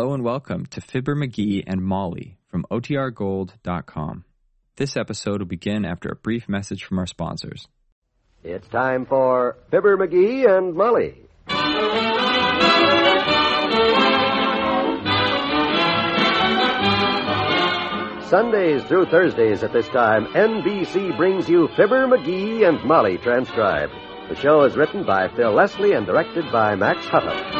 Hello and welcome to Fibber McGee and Molly from OTRGold.com. This episode will begin after a brief message from our sponsors. It's time for Fibber McGee and Molly. Sundays through Thursdays at this time, NBC brings you Fibber McGee and Molly transcribed. The show is written by Phil Leslie and directed by Max Hutto.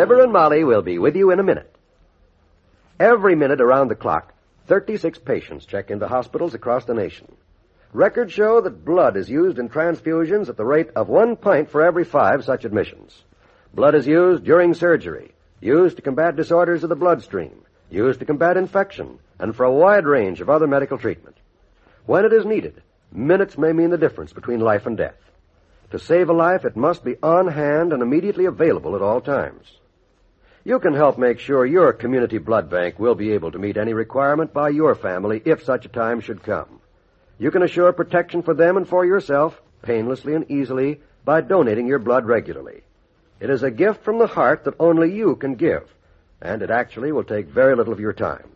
Fibber and Molly will be with you in a minute. Every minute around the clock, 36 patients check into hospitals across the nation. Records show that blood is used in transfusions at the rate of one pint for every five such admissions. Blood is used during surgery, used to combat disorders of the bloodstream, used to combat infection, and for a wide range of other medical treatment. When it is needed, minutes may mean the difference between life and death. To save a life, it must be on hand and immediately available at all times. You can help make sure your community blood bank will be able to meet any requirement by your family if such a time should come. You can assure protection for them and for yourself painlessly and easily by donating your blood regularly. It is a gift from the heart that only you can give, and it actually will take very little of your time.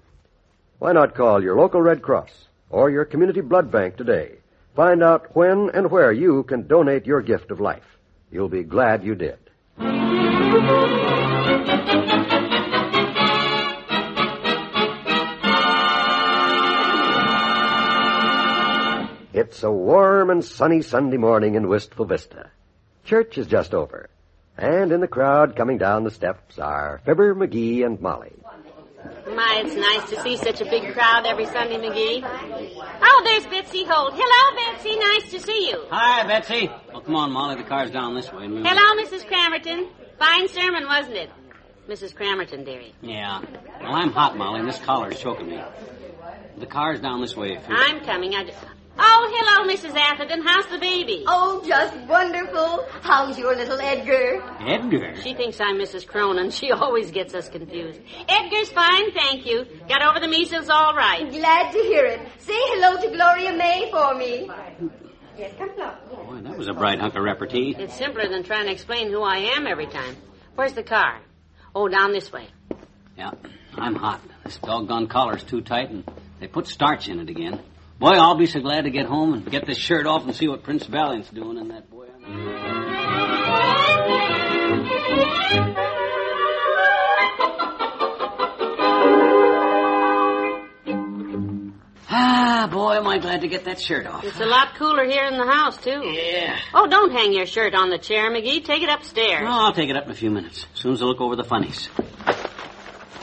Why not call your local Red Cross or your community blood bank today? Find out when and where you can donate your gift of life. You'll be glad you did. It's a warm and sunny Sunday morning in Wistful Vista. Church is just over. And in the crowd coming down the steps are Fibber, McGee, and Molly. My, it's nice to see such a big crowd every Sunday, McGee. Oh, there's Betsy Holt. Hello, Betsy. Nice to see you. Hi, Betsy. Well, come on, Molly. The car's down this way. and we- Hello, Mrs. Cramerton. Fine sermon, wasn't it? Mrs. Cramerton, dearie. Yeah. Well, I'm hot, Molly, and this collar's choking me. The car's down this way. If you... I'm coming. I... Oh, hello, Mrs. Atherton. How's the baby? Oh, just wonderful. How's your little Edgar? Edgar. She thinks I'm Mrs. Cronin. She always gets us confused. Edgar's fine, thank you. Got over the measles all right. Glad to hear it. Say hello to Gloria May for me. Yes, come along. Boy, that was a bright hunk of repartee. It's simpler than trying to explain who I am every time. Where's the car? Oh, down this way. Yeah, I'm hot. This doggone collar's too tight, and they put starch in it again. Boy, I'll be so glad to get home and get this shirt off and see what Prince Valiant's doing in that boy. Ah, boy, am I glad to get that shirt off. It's a lot cooler here in the house, too. Yeah. Oh, don't hang your shirt on the chair, McGee. Take it upstairs. Oh, I'll take it up in a few minutes. As soon as I look over the funnies.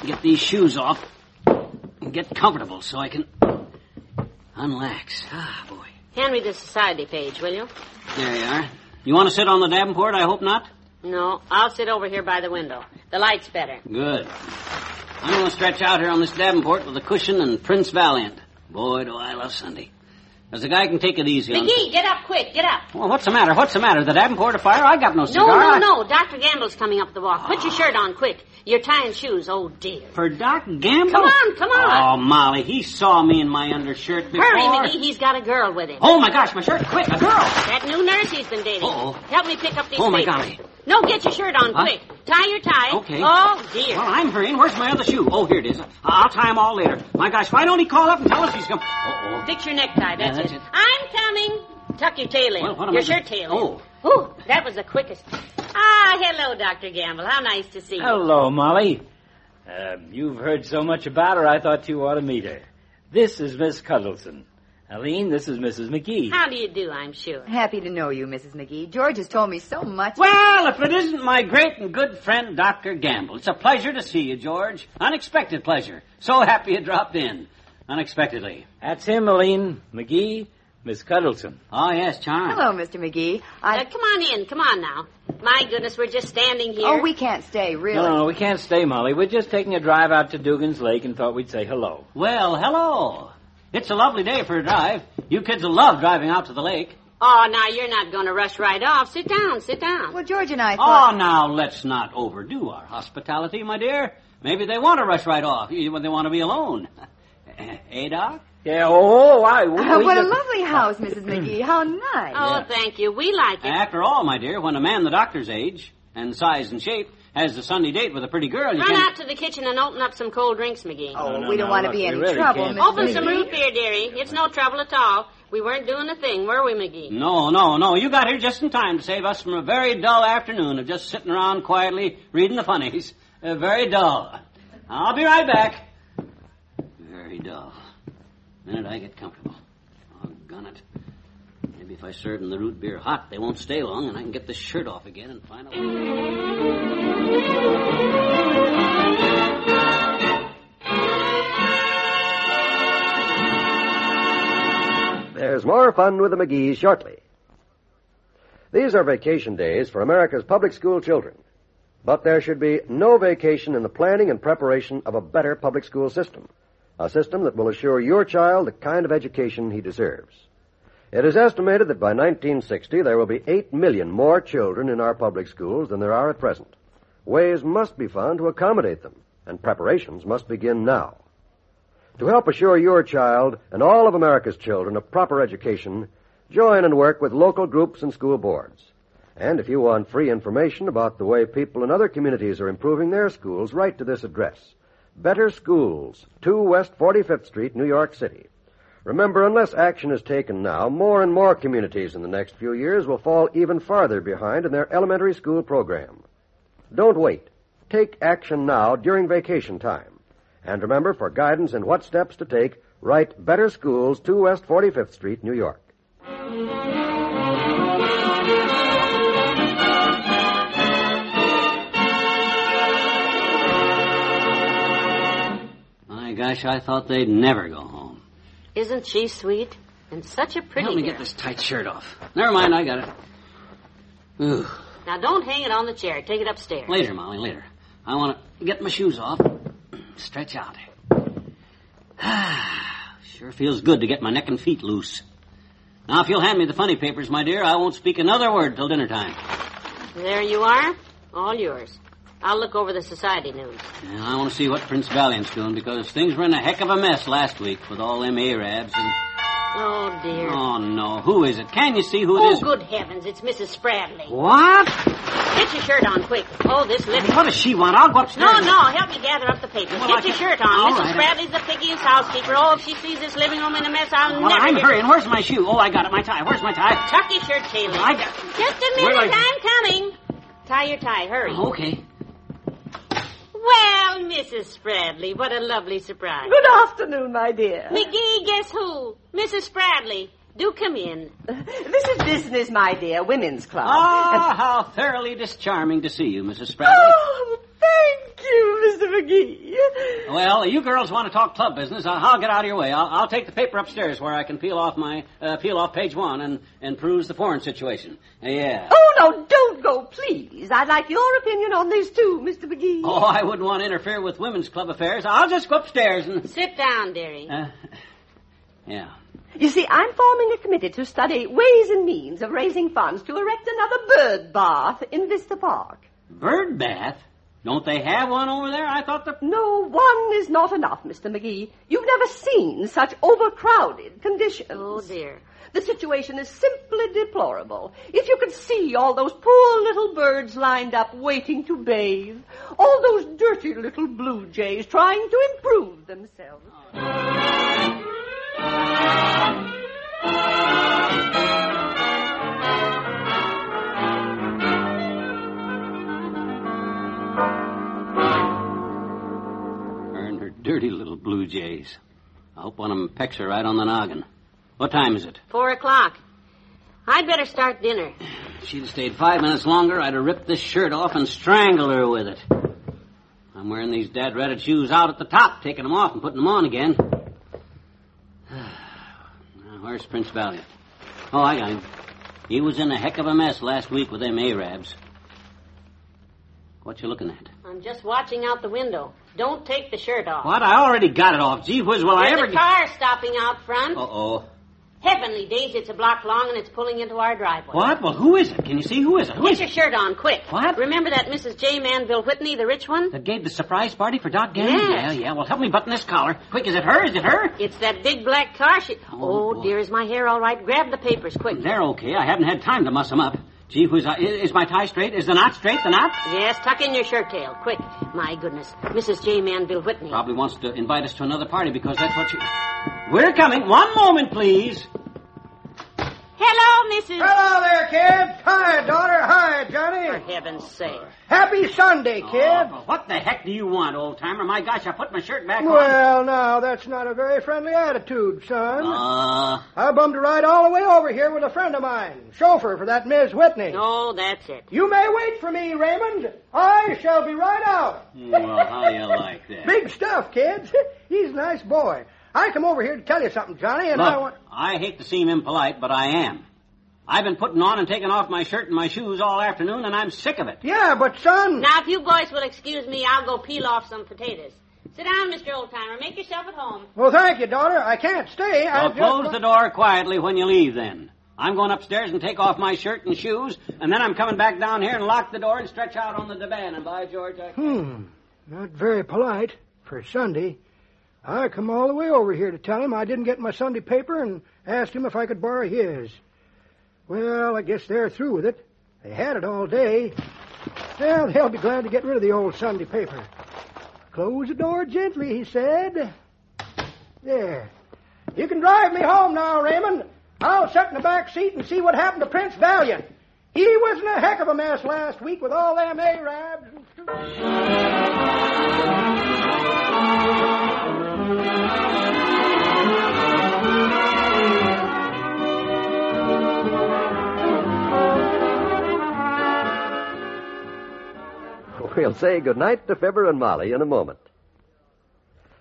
Get these shoes off and get comfortable so I can unlax. Ah, boy. Hand me the society page, will you? There you are. You want to sit on the Davenport? I hope not. No, I'll sit over here by the window. The light's better. Good. I'm going to stretch out here on this Davenport with a cushion and Prince Valiant. Boy, do I love Sunday. As a guy can take it easy on... Get up quick. Get up. Well, what's the matter? What's the matter? The Davenport fire? I got no No, cigar. no, I- no. Dr. Gamble's coming up the walk. Put your shirt on quick. You're tying shoes. Oh, dear. For Doc Gamble? Come on, come on. Oh, Molly, he saw me in my undershirt before. Hurry, McGee. He's got a girl with him. Oh, my gosh, my shirt. Quick, a girl. That new nurse he's been dating. Uh-oh. Help me pick up these Oh, my golly. No, get your shirt on Huh? quick. Tie your tie. Okay. Oh, dear. Well, I'm hurrying. Where's my other shoe? Oh, here it is. I'll tie him all later. My gosh, why don't he call up and tell us he's come? Uh-oh. Fix your necktie. That's, that's it. it. I'm coming. Tuck your tail in. Well, what am your I shirt doing? tail in. Oh. Ooh, that was the quickest. Ah, hello, Dr. Gamble. How nice to see you. Hello, Molly. Uh, you've heard so much about her, I thought you ought to meet her. This is Miss Cuddleson. Aline, this is Mrs. McGee. How do you do, I'm sure. Happy to know you, Mrs. McGee. George has told me so much. Well, if it isn't my great and good friend, Dr. Gamble. It's a pleasure to see you, George. Unexpected pleasure. So happy you dropped in. Unexpectedly. That's him, Aline. McGee, Miss Cuddleton. Oh, yes, Charm. Hello, Mr. McGee. Uh, come on in. Come on now. My goodness, we're just standing here. Oh, we can't stay, really. No, no, no, we can't stay, Molly. We're just taking a drive out to Dugan's Lake and thought we'd say hello. Well, hello. It's a lovely day for a drive. You kids will love driving out to the lake. Oh, now you're not going to rush right off. Sit down, sit down. Well, George and I Oh, now let's not overdo our hospitality, my dear. Maybe they want to rush right off when they want to be alone. eh, Doc? Yeah, oh, I... We, Oh, we what a lovely house, Mrs. McGee. How nice. Oh, thank you. We like it. After all, my dear, when a man the doctor's age and size and shape has a Sunday date with a pretty girl, you Run can't... out to the kitchen and open up some cold drinks, McGee. Oh, No, no, we don't no, want to be we any really trouble. Mrs. Open some root beer, dearie. It's no trouble at all. We weren't doing a thing, were we, McGee? No, no, no. You got here just in time to save us from a very dull afternoon of just sitting around quietly reading the funnies. Uh, very dull. I'll be right back. Very dull. Minute I get comfortable. Doggone it. Maybe if I serve them the root beer hot, they won't stay long, and I can get this shirt off again and find. There's more fun with the McGees shortly. These are vacation days for America's public school children. But there should be no vacation in the planning and preparation of a better public school system. A system that will assure your child the kind of education he deserves. It is estimated that by 1960 there will be 8 million more children in our public schools than there are at present. Ways must be found to accommodate them, and preparations must begin now. To help assure your child and all of America's children a proper education, join and work with local groups and school boards. And if you want free information about the way people in other communities are improving their schools, write to this address. Better Schools, 2 West 45th Street, New York City. Remember, unless action is taken now, more and more communities in the next few years will fall even farther behind in their elementary school program. Don't wait. Take action now during vacation time. And remember, for guidance in what steps to take, write Better Schools, 2 West 45th Street, New York. My gosh, I thought they'd never go home. Isn't she sweet? And such a pretty Help me girl. get this tight shirt off. Never mind, I got it. Ooh. Now, don't hang it on the chair. Take it upstairs. Later, Molly, later. I want to get my shoes off. Stretch out. sure feels good to get my neck and feet loose. Now, if you'll hand me the funny papers, my dear, I won't speak another word till dinner time. There you are. All yours. I'll look over the society news. And I want to see what Prince Valiant's doing because things were in a heck of a mess last week with all them Arabs and. Oh, dear. Oh, no. Who is it? Can you see who it Oh, is? good heavens, it's Mrs. Spradley. What? Get your shirt on quick. Oh, this lip. What does she want? I'll go upstairs. No, no, help me gather up the papers. Well, Get I your can- shirt on. All Mrs. right. Spradley's the piggy's housekeeper. Oh, if she sees this living room in a mess, I'll Well, never I'm get- hurrying. Where's my shoe? Oh, I got it. My tie. Where's my tie? Tuck your shirt, Taylor. I got. Just a minute, do I'm coming. Tie your tie, hurry. Okay. Well, Mrs. Spradley, what a lovely surprise. Good afternoon, my dear. McGee, guess who? Mrs. Spradley. Do come in. This is business, my dear, women's club. Ah, how thoroughly discharming to see you, Mrs. Spradley. Oh, thank you, Mr. McGee. Well, you girls want to talk club business. I'll, I'll get out of your way. I'll, I'll take the paper upstairs where I can peel off my uh, peel off page one and and peruse the foreign situation. Uh, yeah. Oh, no, don't go, please. I'd like your opinion on this, too, Mr. McGee. Oh, I wouldn't want to interfere with women's club affairs. I'll just go upstairs and. Sit down, dearie. Uh, yeah. You see, I'm forming a committee to study ways and means of raising funds to erect another bird bath in Vista Park. Bird bath? Don't they have one over there? I thought the. No, one is not enough, Mr. McGee. You've never seen such overcrowded conditions. Oh, dear. The situation is simply deplorable. If you could see all those poor little birds lined up waiting to bathe, all those dirty little blue jays trying to improve themselves. Oh, Her jays. I hope one of them pecks her right on the noggin. What time is it? Four o'clock. I'd better start dinner. If she'd have stayed five minutes longer, I'd have ripped this shirt off and strangled her with it. I'm wearing these dad ratted shoes out at the top, taking them off and putting them on again. Where's Prince Valiant? Oh, I got him. He was in a heck of a mess last week with them Arabs. What you looking at? I'm just watching out the window. Don't take the shirt off. What? I already got it off. Gee whiz, will I There's ever a car stopping out front. Uh-oh. Heavenly days, it's a block long and it's pulling into our driveway. What? Well, who is it? Can you see who is it? Who Get is your it? shirt on, quick. What? Remember that Mrs. J. Manville Whitney, the rich one? That gave the surprise party for Doc Gannon? Yes. Yeah, yeah. Well, help me button this collar. Quick, is it her? Is it her? It's that big black car. She... Oh, Oh, dear, is my hair all right? Grab the papers, quick. They're okay. I haven't had time to muss them up. Gee whiz, I- is my tie straight? Is the knot straight? The knot? Yes, tuck in your shirt tail, quick. My goodness, Mrs. J. Manville Whitney. Probably wants to invite us to another party because that's what she. We're coming. One moment, please. Hello, Mrs. Hello there, kids. Hi, daughter. Hi, Johnny. For heaven's sake. Happy Sunday, kid. Oh, what the heck do you want, old timer? My gosh, I put my shirt back on. Well, now, that's not a very friendly attitude, son. Uh, I bummed a ride all the way over here with a friend of mine, chauffeur for that Miss Whitney. Oh, that's it. You may wait for me, Raymond. I shall be right out. well, how do you like that? Big stuff, kids. He's a nice boy. I come over here to tell you something, Johnny, and I Look, want. I hate to seem impolite, but I am. I've been putting on and taking off my shirt and my shoes all afternoon, and I'm sick of it. Yeah, but son. Now, if you boys will excuse me, I'll go peel off some potatoes. Sit down, Mr. Oldtimer. Make yourself at home. Well, thank you, daughter. I can't stay. I Well, just... close the door quietly when you leave, then. I'm going upstairs and take off my shirt and shoes, and then I'm coming back down here and lock the door and stretch out on the divan. And by George, I... Hmm. Not very polite for Sunday. I come all the way over here to tell him I didn't get my Sunday paper and asked him if I could borrow his. Well, I guess they're through with it. They had it all day. Well, they'll be glad to get rid of the old Sunday paper. Close the door gently, he said. There. You can drive me home now, Raymond. I'll sit in the back seat and see what happened to Prince Valiant. He was in a heck of a mess last week with all them Arabs. and- We'll say goodnight to Fibber and Molly in a moment.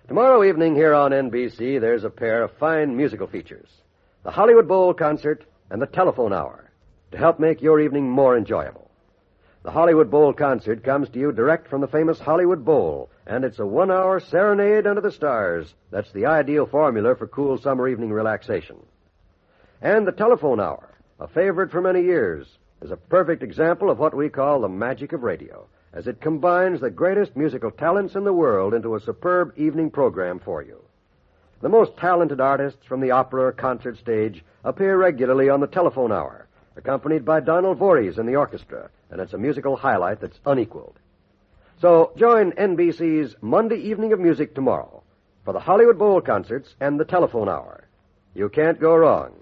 Tomorrow evening here on NBC, there's a pair of fine musical features the Hollywood Bowl concert and the telephone hour to help make your evening more enjoyable. The Hollywood Bowl concert comes to you direct from the famous Hollywood Bowl, and it's a one hour serenade under the stars that's the ideal formula for cool summer evening relaxation. And the telephone hour, a favorite for many years, is a perfect example of what we call the magic of radio, as it combines the greatest musical talents in the world into a superb evening program for you. The most talented artists from the opera or concert stage appear regularly on the telephone hour, accompanied by Donald Voorhees in the orchestra, and it's a musical highlight that's unequaled. So join NBC's Monday Evening of Music tomorrow for the Hollywood Bowl concerts and the telephone hour. You can't go wrong.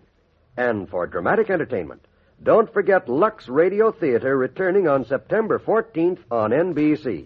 And for dramatic entertainment, don't forget Lux Radio Theater returning on September 14th on NBC.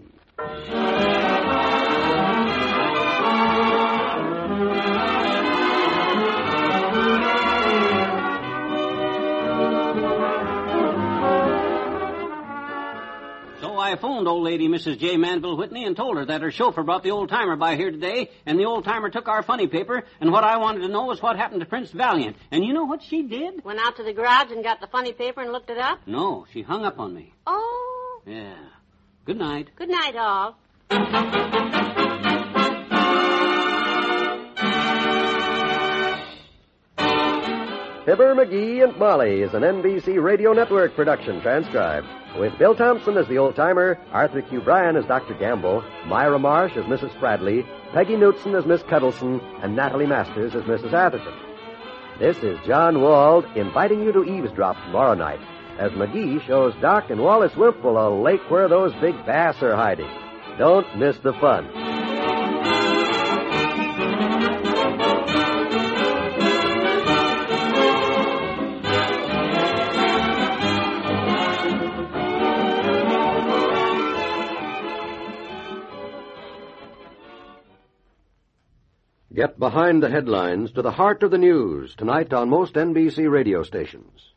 I phoned old lady Mrs. J. Manville Whitney and told her that her chauffeur brought the old timer by here today, and the old timer took our funny paper, and what I wanted to know was what happened to Prince Valiant. And you know what she did? Went out to the garage and got the funny paper and looked it up? No, she hung up on me. Oh, Yeah. Good night. good night, all. Fibber, McGee, and Molly is an NBC Radio Network production transcribed. With Bill Thompson as the old timer, Arthur Q. Bryan as Dr. Gamble, Myra Marsh as Mrs. Spradley, Peggy Knutson as Miss Cuddleson, and Natalie Masters as Mrs. Atherton. This is John Wald inviting you to eavesdrop tomorrow night as McGee shows Doc and Wallace Wimple a lake where those big bass are hiding. Don't miss the fun. Behind the headlines to the heart of the news tonight on most NBC radio stations.